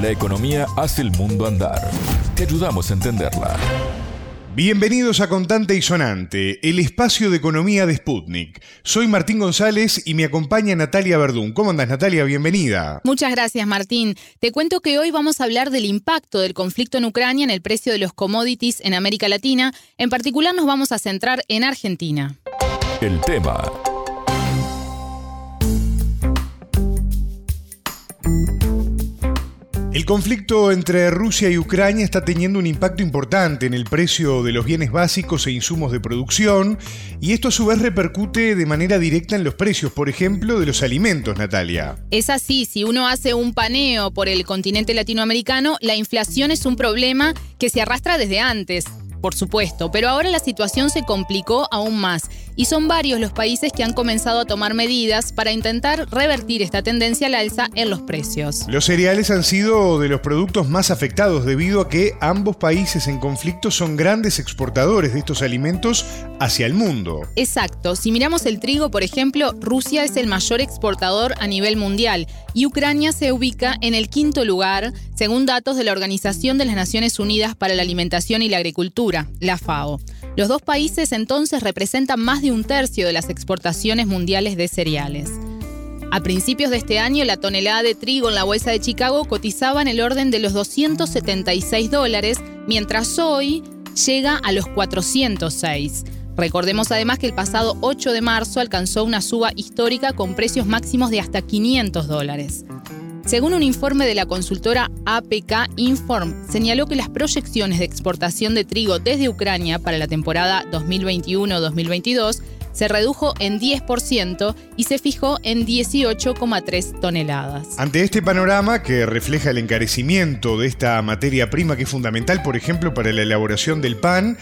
La economía hace el mundo andar. Te ayudamos a entenderla. Bienvenidos a Contante y Sonante, el espacio de economía de Sputnik. Soy Martín González y me acompaña Natalia Verdún. ¿Cómo andas, Natalia? Bienvenida. Muchas gracias, Martín. Te cuento que hoy vamos a hablar del impacto del conflicto en Ucrania en el precio de los commodities en América Latina. En particular nos vamos a centrar en Argentina. El tema El conflicto entre Rusia y Ucrania está teniendo un impacto importante en el precio de los bienes básicos e insumos de producción y esto a su vez repercute de manera directa en los precios, por ejemplo, de los alimentos, Natalia. Es así, si uno hace un paneo por el continente latinoamericano, la inflación es un problema que se arrastra desde antes por supuesto, pero ahora la situación se complicó aún más y son varios los países que han comenzado a tomar medidas para intentar revertir esta tendencia al alza en los precios. Los cereales han sido de los productos más afectados debido a que ambos países en conflicto son grandes exportadores de estos alimentos hacia el mundo. Exacto, si miramos el trigo, por ejemplo, Rusia es el mayor exportador a nivel mundial y Ucrania se ubica en el quinto lugar, según datos de la Organización de las Naciones Unidas para la Alimentación y la Agricultura, la FAO. Los dos países entonces representan más de un tercio de las exportaciones mundiales de cereales. A principios de este año, la tonelada de trigo en la bolsa de Chicago cotizaba en el orden de los 276 dólares, mientras hoy llega a los 406. Recordemos además que el pasado 8 de marzo alcanzó una suba histórica con precios máximos de hasta 500 dólares. Según un informe de la consultora APK Inform, señaló que las proyecciones de exportación de trigo desde Ucrania para la temporada 2021-2022 se redujo en 10% y se fijó en 18,3 toneladas. Ante este panorama que refleja el encarecimiento de esta materia prima que es fundamental, por ejemplo, para la elaboración del pan,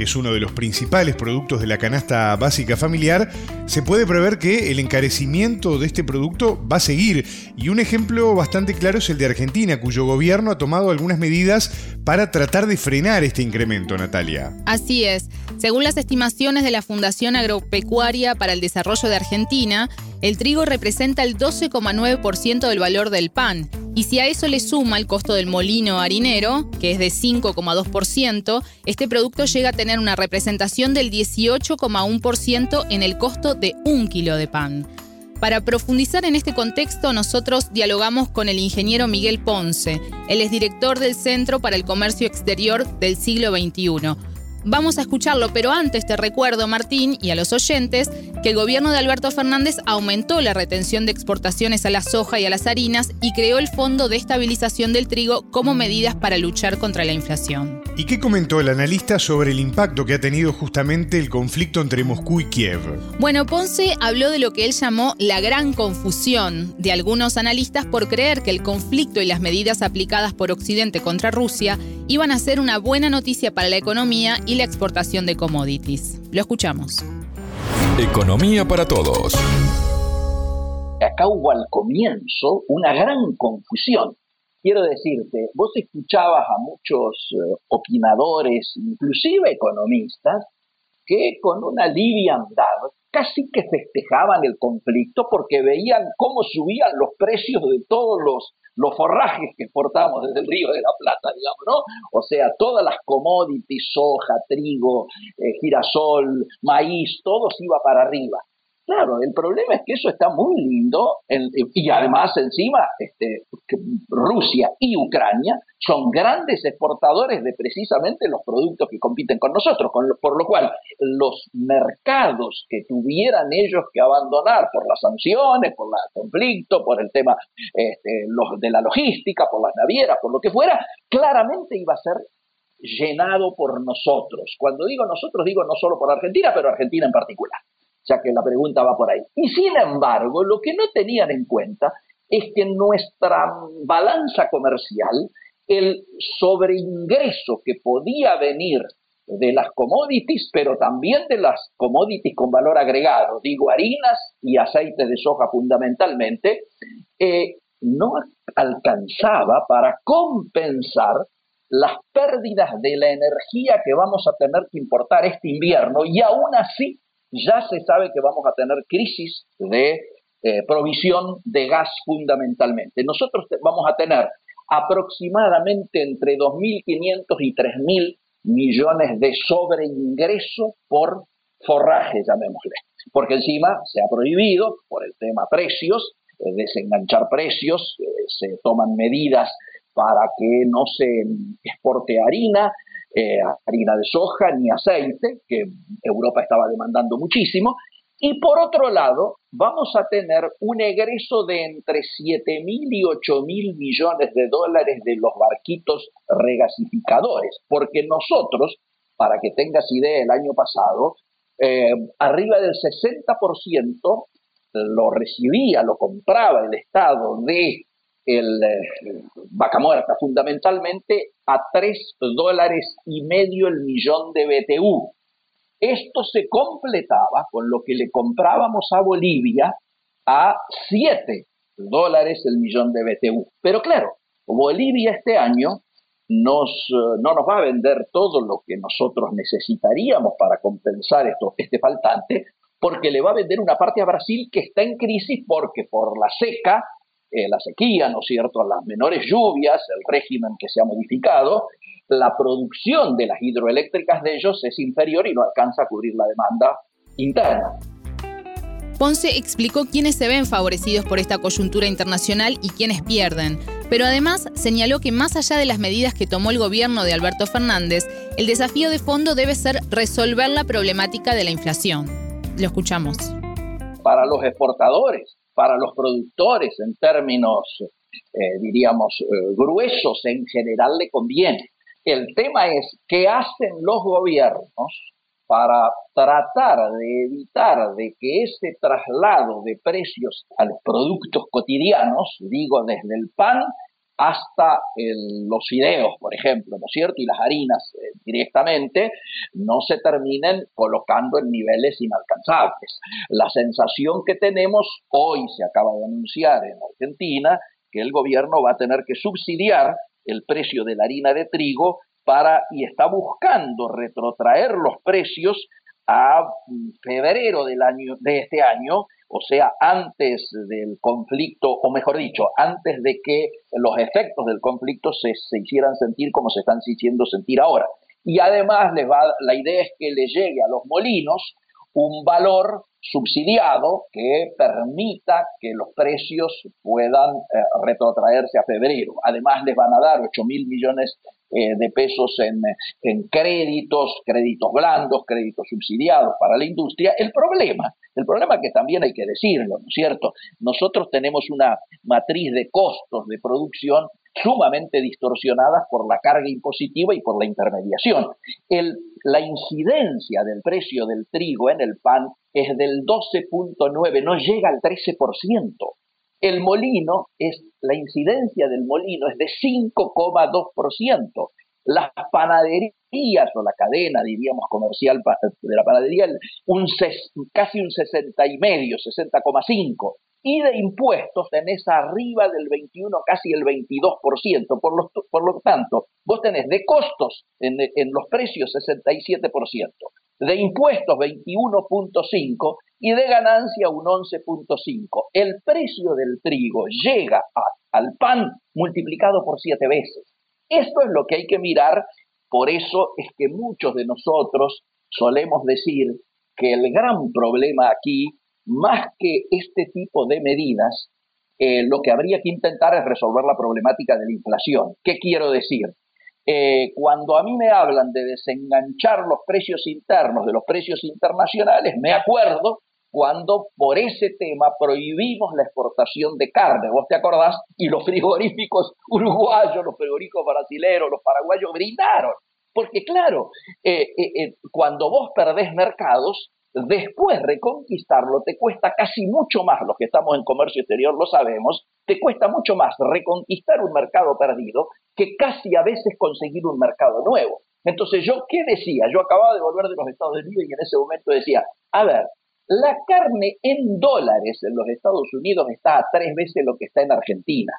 que es uno de los principales productos de la canasta básica familiar, se puede prever que el encarecimiento de este producto va a seguir. Y un ejemplo bastante claro es el de Argentina, cuyo gobierno ha tomado algunas medidas para tratar de frenar este incremento, Natalia. Así es. Según las estimaciones de la Fundación Agropecuaria para el Desarrollo de Argentina, el trigo representa el 12,9% del valor del pan y si a eso le suma el costo del molino harinero, que es de 5,2%, este producto llega a tener una representación del 18,1% en el costo de un kilo de pan. Para profundizar en este contexto, nosotros dialogamos con el ingeniero Miguel Ponce. Él es director del Centro para el Comercio Exterior del siglo XXI Vamos a escucharlo, pero antes te recuerdo, Martín, y a los oyentes, que el gobierno de Alberto Fernández aumentó la retención de exportaciones a la soja y a las harinas y creó el Fondo de Estabilización del Trigo como medidas para luchar contra la inflación. ¿Y qué comentó el analista sobre el impacto que ha tenido justamente el conflicto entre Moscú y Kiev? Bueno, Ponce habló de lo que él llamó la gran confusión de algunos analistas por creer que el conflicto y las medidas aplicadas por Occidente contra Rusia iban a ser una buena noticia para la economía y la exportación de commodities. Lo escuchamos. Economía para todos. Acá hubo al comienzo una gran confusión. Quiero decirte, vos escuchabas a muchos eh, opinadores, inclusive economistas, que con una liviandad casi que festejaban el conflicto porque veían cómo subían los precios de todos los los forrajes que exportamos desde el río de la Plata, digamos, ¿no? O sea, todas las commodities, soja, trigo, eh, girasol, maíz, todo iba para arriba. Claro, el problema es que eso está muy lindo y además encima este, Rusia y Ucrania son grandes exportadores de precisamente los productos que compiten con nosotros, por lo cual los mercados que tuvieran ellos que abandonar por las sanciones, por el conflicto, por el tema este, de la logística, por las navieras, por lo que fuera, claramente iba a ser llenado por nosotros. Cuando digo nosotros, digo no solo por Argentina, pero Argentina en particular ya que la pregunta va por ahí. Y sin embargo, lo que no tenían en cuenta es que nuestra balanza comercial, el sobreingreso que podía venir de las commodities, pero también de las commodities con valor agregado, digo harinas y aceites de soja fundamentalmente, eh, no alcanzaba para compensar las pérdidas de la energía que vamos a tener que importar este invierno y aún así ya se sabe que vamos a tener crisis de eh, provisión de gas fundamentalmente. Nosotros vamos a tener aproximadamente entre 2.500 y 3.000 millones de sobreingreso por forraje, llamémosle. Porque encima se ha prohibido, por el tema precios, eh, desenganchar precios, eh, se toman medidas para que no se exporte harina, eh, harina de soja ni aceite, que Europa estaba demandando muchísimo. Y por otro lado, vamos a tener un egreso de entre 7 mil y 8 mil millones de dólares de los barquitos regasificadores, porque nosotros, para que tengas idea, el año pasado, eh, arriba del 60% lo recibía, lo compraba el Estado de el eh, vaca muerta, fundamentalmente a 3 dólares y medio el millón de BTU. Esto se completaba con lo que le comprábamos a Bolivia a 7 dólares el millón de BTU. Pero claro, Bolivia este año nos, eh, no nos va a vender todo lo que nosotros necesitaríamos para compensar esto, este faltante, porque le va a vender una parte a Brasil que está en crisis porque por la seca eh, la sequía, ¿no es cierto?, las menores lluvias, el régimen que se ha modificado, la producción de las hidroeléctricas de ellos es inferior y no alcanza a cubrir la demanda interna. Ponce explicó quiénes se ven favorecidos por esta coyuntura internacional y quiénes pierden, pero además señaló que más allá de las medidas que tomó el gobierno de Alberto Fernández, el desafío de fondo debe ser resolver la problemática de la inflación. Lo escuchamos. Para los exportadores, para los productores en términos, eh, diríamos, eh, gruesos en general le conviene. El tema es qué hacen los gobiernos para tratar de evitar de que ese traslado de precios a los productos cotidianos, digo desde el pan hasta los fideos, por ejemplo, ¿no es cierto? Y las harinas eh, directamente, no se terminen colocando en niveles inalcanzables. La sensación que tenemos, hoy se acaba de anunciar en Argentina, que el gobierno va a tener que subsidiar el precio de la harina de trigo para y está buscando retrotraer los precios a mm, febrero del año de este año o sea, antes del conflicto, o mejor dicho, antes de que los efectos del conflicto se, hicieran sentir como se están haciendo sentir ahora. Y además les va, la idea es que le llegue a los molinos un valor subsidiado que permita que los precios puedan eh, retrotraerse a febrero. Además les van a dar 8 mil millones eh, de pesos en, créditos, créditos blandos, créditos subsidiados para la industria. El problema, el problema que también hay que decirlo, ¿no es cierto? Nosotros tenemos una matriz de costos de producción sumamente distorsionadas por la carga impositiva y por la intermediación. La incidencia del precio del trigo en el pan es del 12.9, no llega al 13%. El molino es, la incidencia del molino es de 5,2%. Las panaderías o la cadena, diríamos, comercial de la panadería, un, casi un 60 y medio, 60,5 y de impuestos tenés arriba del 21, casi el 22%. Por lo, tanto, vos tenés de costos en los precios 67%, de impuestos 21.5% y de ganancia un 11.5%. El precio del trigo llega al pan multiplicado por siete veces. Esto es lo que hay que mirar, por eso es que muchos de nosotros solemos decir que el gran problema aquí más que este tipo de medidas, eh, lo que habría que intentar es resolver la problemática de la inflación. ¿Qué quiero decir? Eh, cuando a mí me hablan de desenganchar los precios internos de los precios internacionales, me acuerdo cuando por ese tema prohibimos la exportación de carne, vos te acordás, y los frigoríficos uruguayos, los frigoríficos brasileños, los paraguayos brindaron. Porque claro, eh, cuando vos perdés mercados, Después reconquistarlo te cuesta casi mucho más, los que estamos en comercio exterior lo sabemos, te cuesta mucho más reconquistar un mercado perdido que casi a veces conseguir un mercado nuevo. Entonces yo, ¿qué decía? Yo acababa de volver de los Estados Unidos y en ese momento decía, a ver, la carne en dólares en los Estados Unidos está a tres veces lo que está en Argentina.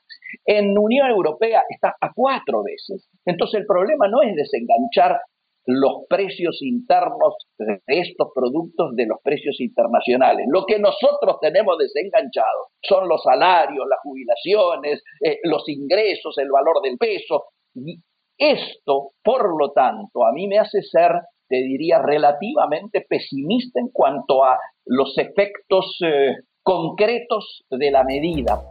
En Unión Europea está a cuatro veces. Entonces el problema no es desenganchar los precios internos de estos productos de los precios internacionales. Lo que nosotros tenemos desenganchado son los salarios, las jubilaciones, eh, los ingresos, el valor del peso. Y esto, por lo tanto, a mí me hace ser, te diría, relativamente pesimista en cuanto a los efectos eh, concretos de la medida.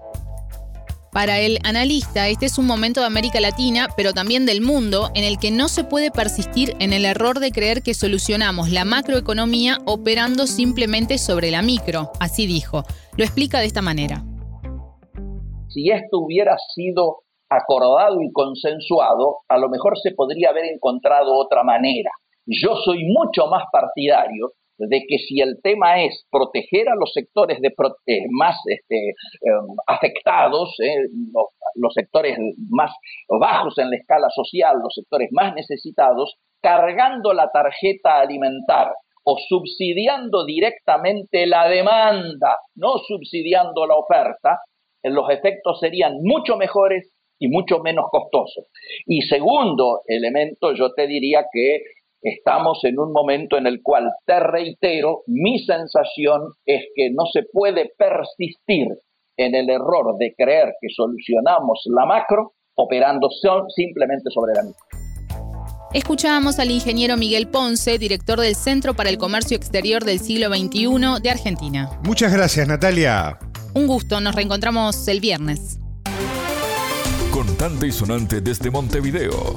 Para el analista, este es un momento de América Latina, pero también del mundo, en el que no se puede persistir en el error de creer que solucionamos la macroeconomía operando simplemente sobre la micro, así dijo. Lo explica de esta manera. Si esto hubiera sido acordado y consensuado, a lo mejor se podría haber encontrado otra manera. Yo soy mucho más partidario de que si el tema es proteger a los sectores eh, más este, em, afectados, eh, los, sectores más bajos en la escala social, los sectores más necesitados, cargando la tarjeta alimentar o subsidiando directamente la demanda, no subsidiando la oferta, los efectos serían mucho mejores y mucho menos costosos. Y segundo elemento, yo te diría que Estamos en un momento en el cual, te reitero, mi sensación es que no se puede persistir en el error de creer que solucionamos la macro operando simplemente sobre la micro. Escuchábamos al ingeniero Miguel Ponce, director del Centro para el Comercio Exterior del siglo XXI de Argentina. Muchas gracias, Natalia. Un gusto, nos reencontramos el viernes. Contante y sonante desde Montevideo.